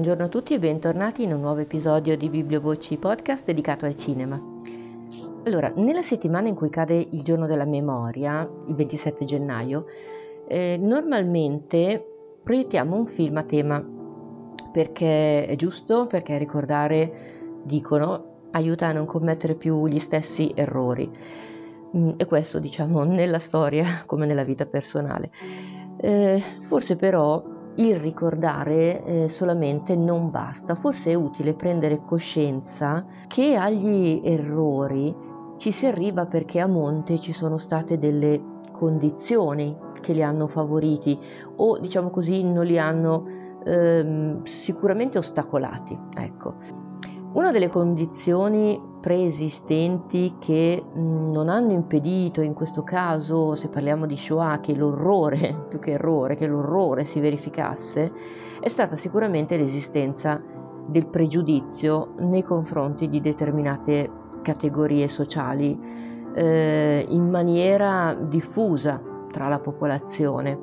buongiorno a tutti e bentornati in un nuovo episodio di Bibliovoci podcast dedicato al cinema. Allora, nella settimana in cui cade il giorno della memoria, il 27 gennaio, eh, normalmente proiettiamo un film a tema perché è giusto, perché ricordare, dicono, aiuta a non commettere più gli stessi errori. Mm, e questo diciamo nella storia come nella vita personale. Eh, forse però il ricordare eh, solamente non basta, forse è utile prendere coscienza che agli errori ci si arriva perché a monte ci sono state delle condizioni che li hanno favoriti o diciamo così non li hanno ehm, sicuramente ostacolati. Ecco. Una delle condizioni preesistenti che mm, non hanno impedito in questo caso, se parliamo di Shoah, che l'orrore, più che errore, che l'orrore si verificasse, è stata sicuramente l'esistenza del pregiudizio nei confronti di determinate categorie sociali eh, in maniera diffusa tra la popolazione.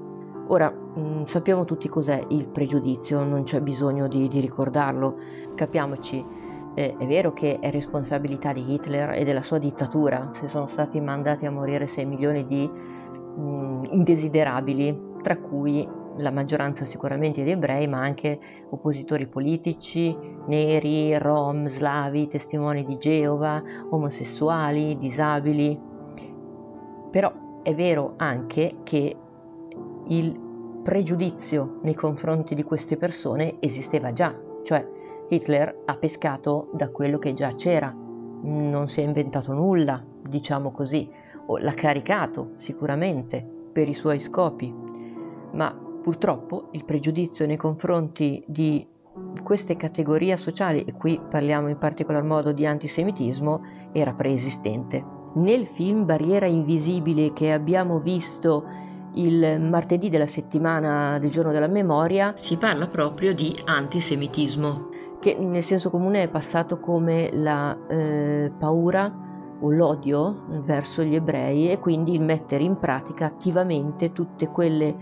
Ora, mh, mm, sappiamo tutti cos'è il pregiudizio, non c'è bisogno di, di ricordarlo, capiamoci eh, è vero che è responsabilità di Hitler e della sua dittatura se sono stati mandati a morire 6 milioni di mh, mm, indesiderabili, tra cui la maggioranza sicuramente di ebrei, ma anche oppositori politici, neri, rom, slavi, testimoni di Geova, omosessuali, disabili. Però è vero anche che il pregiudizio nei confronti di queste persone esisteva già, cioè Hitler ha pescato da quello che già c'era, non si è inventato nulla, diciamo così, o l'ha caricato sicuramente per i suoi scopi, ma purtroppo il pregiudizio nei confronti di queste categorie sociali, e qui parliamo in particolar modo di antisemitismo, era preesistente. Nel film Barriera Invisibile che abbiamo visto il martedì della settimana del giorno della memoria si parla proprio di antisemitismo che nel senso comune è passato come la eh, paura o l'odio verso gli ebrei e quindi il mettere in pratica attivamente tutte quelle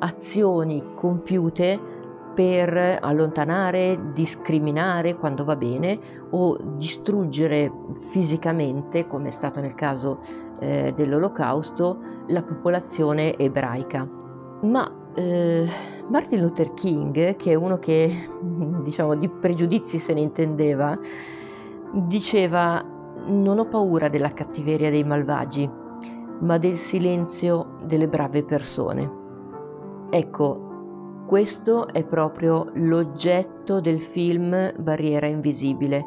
azioni compiute per allontanare, discriminare quando va bene o distruggere fisicamente, come è stato nel caso eh, dell'Olocausto, la popolazione ebraica. Ma eh, Martin Luther King, che è uno che diciamo di pregiudizi se ne intendeva, diceva non ho paura della cattiveria dei malvagi, ma del silenzio delle brave persone. Ecco, questo è proprio l'oggetto del film Barriera Invisibile.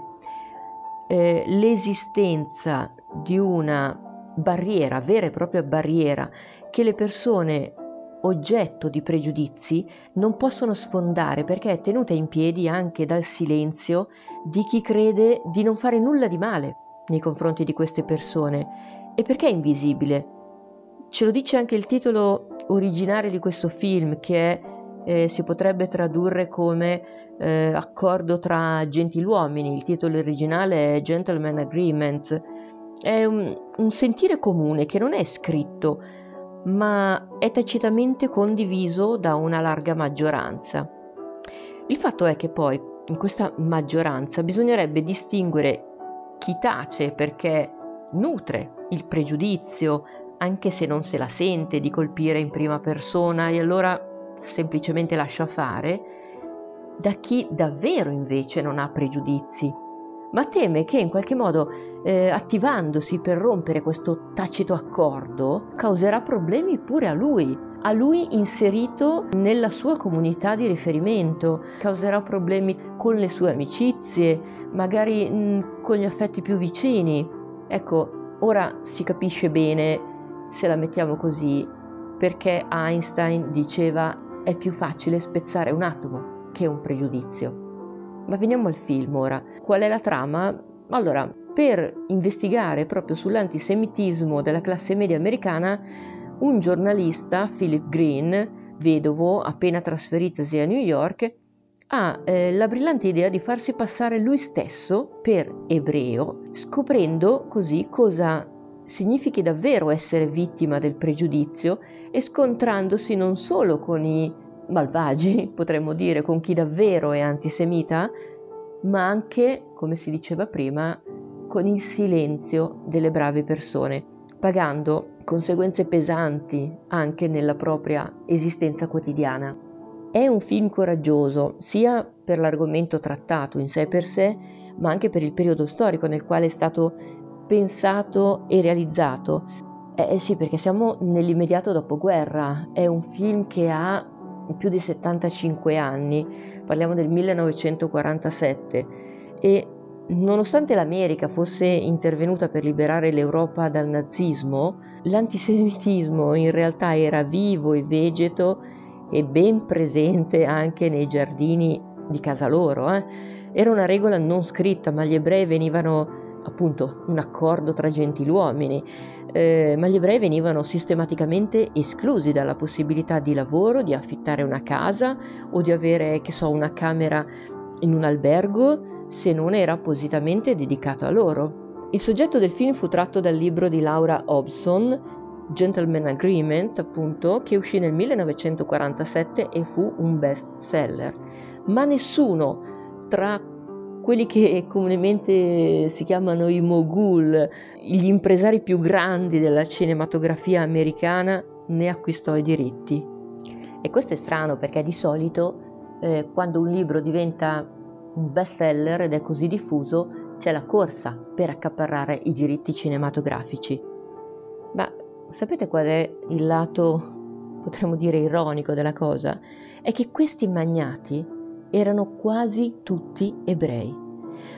Eh, l'esistenza di una barriera, vera e propria barriera, che le persone oggetto di pregiudizi non possono sfondare perché è tenuta in piedi anche dal silenzio di chi crede di non fare nulla di male nei confronti di queste persone. E perché è invisibile? Ce lo dice anche il titolo originale di questo film che eh, si potrebbe tradurre come eh, accordo tra gentiluomini, il titolo originale è Gentleman Agreement. È un, un sentire comune che non è scritto, ma è tacitamente condiviso da una larga maggioranza. Il fatto è che poi in questa maggioranza bisognerebbe distinguere chi tace perché nutre il pregiudizio, anche se non se la sente di colpire in prima persona e allora semplicemente lascia fare, da chi davvero invece non ha pregiudizi ma teme che in qualche modo eh, attivandosi per rompere questo tacito accordo causerà problemi pure a lui, a lui inserito nella sua comunità di riferimento, causerà problemi con le sue amicizie, magari mh, mm, con gli affetti più vicini. Ecco, ora si capisce bene, se la mettiamo così, perché Einstein diceva è più facile spezzare un atomo che un pregiudizio. Ma veniamo al film ora. Qual è la trama? Allora, per investigare proprio sull'antisemitismo della classe media americana, un giornalista, Philip Green, vedovo, appena trasferitosi a New York, ha eh, la brillante idea di farsi passare lui stesso per ebreo, scoprendo così cosa significhi davvero essere vittima del pregiudizio e scontrandosi non solo con i malvagi, potremmo dire, con chi davvero è antisemita, ma anche, come si diceva prima, con il silenzio delle brave persone, pagando conseguenze pesanti anche nella propria esistenza quotidiana. È un film coraggioso, sia per l'argomento trattato in sé per sé, ma anche per il periodo storico nel quale è stato pensato e realizzato. Eh, eh sì, perché siamo nell'immediato dopoguerra, è un film che ha più di 75 anni, parliamo del 1947 e nonostante l'America fosse intervenuta per liberare l'Europa dal nazismo, l'antisemitismo in realtà era vivo e vegeto e ben presente anche nei giardini di casa loro. Eh. Era una regola non scritta, ma gli ebrei venivano appunto un accordo tra gentiluomini, eh, ma gli ebrei venivano sistematicamente esclusi dalla possibilità di lavoro, di affittare una casa o di avere, che so, una camera in un albergo se non era appositamente dedicato a loro. Il soggetto del film fu tratto dal libro di Laura Hobson, Gentleman Agreement, appunto, che uscì nel 1947 e fu un best seller. Ma nessuno tra quelli che comunemente si chiamano i mogul, gli impresari più grandi della cinematografia americana, ne acquistò i diritti. E questo è strano perché di solito eh, quando un libro diventa un best seller ed è così diffuso, c'è la corsa per accaparrare i diritti cinematografici. Ma sapete qual è il lato, potremmo dire, ironico della cosa? È che questi magnati erano quasi tutti ebrei,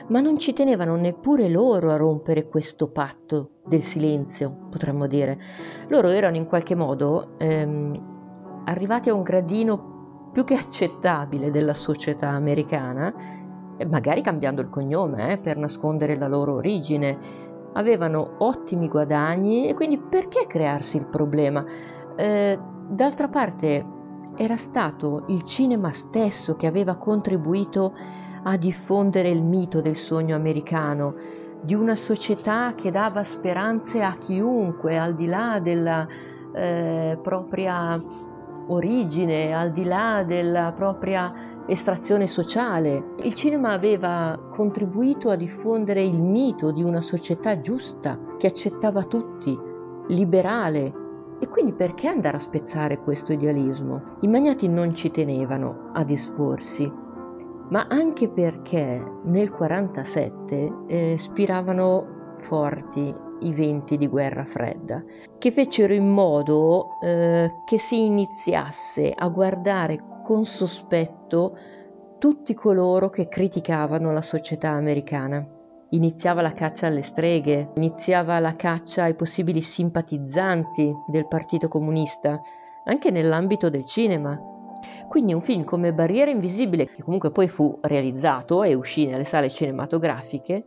ma non ci tenevano neppure loro a rompere questo patto del silenzio, potremmo dire. Loro erano in qualche modo ehm, arrivati a un gradino più che accettabile della società americana, magari cambiando il cognome eh, per nascondere la loro origine. Avevano ottimi guadagni e quindi perché crearsi il problema? Eh, d'altra parte era stato il cinema stesso che aveva contribuito a diffondere il mito del sogno americano, di una società che dava speranze a chiunque, al di là della eh, propria origine, al di là della propria estrazione sociale. Il cinema aveva contribuito a diffondere il mito di una società giusta, che accettava tutti, liberale, e quindi perché andare a spezzare questo idealismo? I magnati non ci tenevano ad esporsi, ma anche perché nel 1947 eh, spiravano forti i venti di guerra fredda, che fecero in modo eh, che si iniziasse a guardare con sospetto tutti coloro che criticavano la società americana iniziava la caccia alle streghe, iniziava la caccia ai possibili simpatizzanti del Partito Comunista, anche nell'ambito del cinema. Quindi un film come Barriera Invisibile, che comunque poi fu realizzato e uscì nelle sale cinematografiche,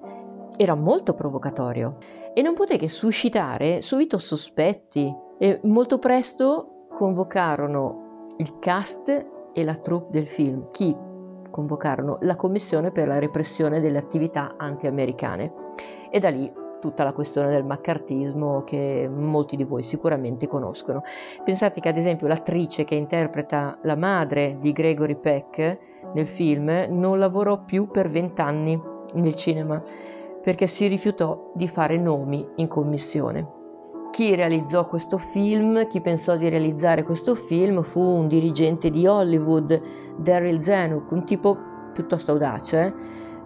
era molto provocatorio e non poté che suscitare subito sospetti e molto presto convocarono il cast e la troupe del film. Chi convocarono la Commissione per la repressione delle attività anti-americane e da lì tutta la questione del maccartismo che molti di voi sicuramente conoscono. Pensate che ad esempio l'attrice che interpreta la madre di Gregory Peck nel film non lavorò più per vent'anni nel cinema perché si rifiutò di fare nomi in commissione. Chi realizzò questo film, chi pensò di realizzare questo film fu un dirigente di Hollywood, Daryl Zanuck, un tipo piuttosto audace.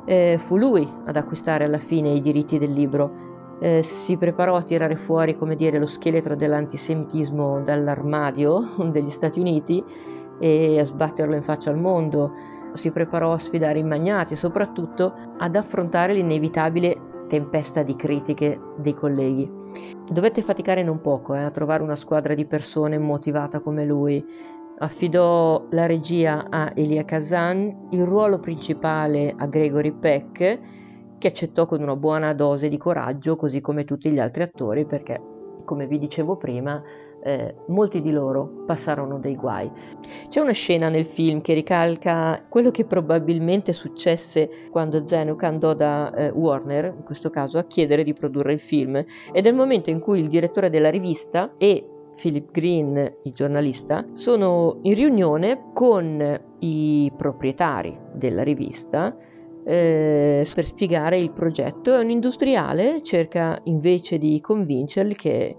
Eh, fu lui ad acquistare alla fine i diritti del libro. Eh, si preparò a tirare fuori, come dire, lo scheletro dell'antisemitismo dall'armadio degli Stati Uniti e a sbatterlo in faccia al mondo. Si preparò a sfidare i magnati e soprattutto ad affrontare l'inevitabile tempesta di critiche dei colleghi. Dovette faticare non poco eh, a trovare una squadra di persone motivata come lui. Affidò la regia a Elia Kazan, il ruolo principale a Gregory Peck, che accettò con una buona dose di coraggio, così come tutti gli altri attori, perché, come vi dicevo prima, eh, molti di loro passarono dei guai. C'è una scena nel film che ricalca quello che probabilmente successe quando Zanuck andò da eh, Warner, in questo caso, a chiedere di produrre il film, ed è il momento in cui il direttore della rivista e Philip Green, il giornalista, sono in riunione con i proprietari della rivista eh, per spiegare il progetto e un industriale cerca invece di convincerli che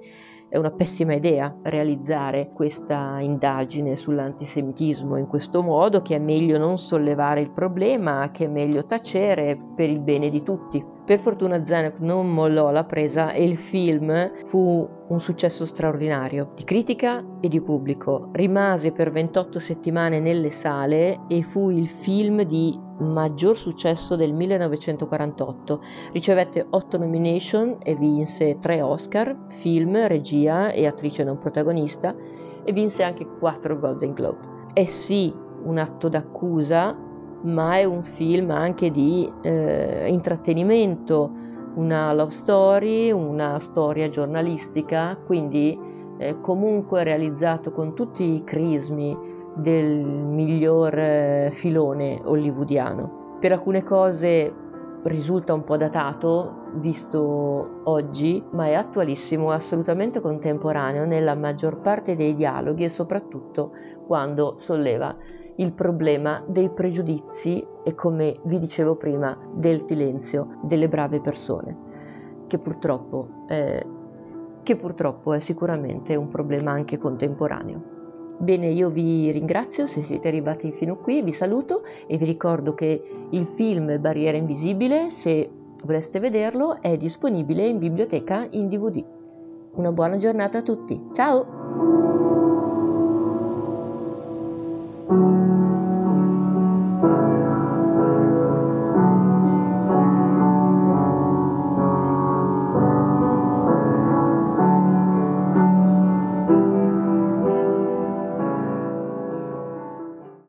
è una pessima idea realizzare questa indagine sull'antisemitismo in questo modo, che è meglio non sollevare il problema, che è meglio tacere per il bene di tutti. Per fortuna Zanuck non mollò la presa e il film fu un successo straordinario di critica e di pubblico. Rimase per 28 settimane nelle sale e fu il film di maggior successo del 1948. Ricevette 8 nomination e vinse 3 Oscar, film, regia e attrice non protagonista e vinse anche 4 Golden Globe. È sì un atto d'accusa, ma è un film anche di eh, intrattenimento, una love story, una storia giornalistica, quindi eh, comunque realizzato con tutti i crismi del miglior eh, filone hollywoodiano. Per alcune cose risulta un po' datato visto oggi, ma è attualissimo, assolutamente contemporaneo nella maggior parte dei dialoghi e soprattutto quando solleva il problema dei pregiudizi e come vi dicevo prima del silenzio delle brave persone, che purtroppo, è, che purtroppo è sicuramente un problema anche contemporaneo. Bene, io vi ringrazio se siete arrivati fino qui, vi saluto e vi ricordo che il film Barriera Invisibile, se voleste vederlo, è disponibile in biblioteca in DVD. Una buona giornata a tutti, ciao!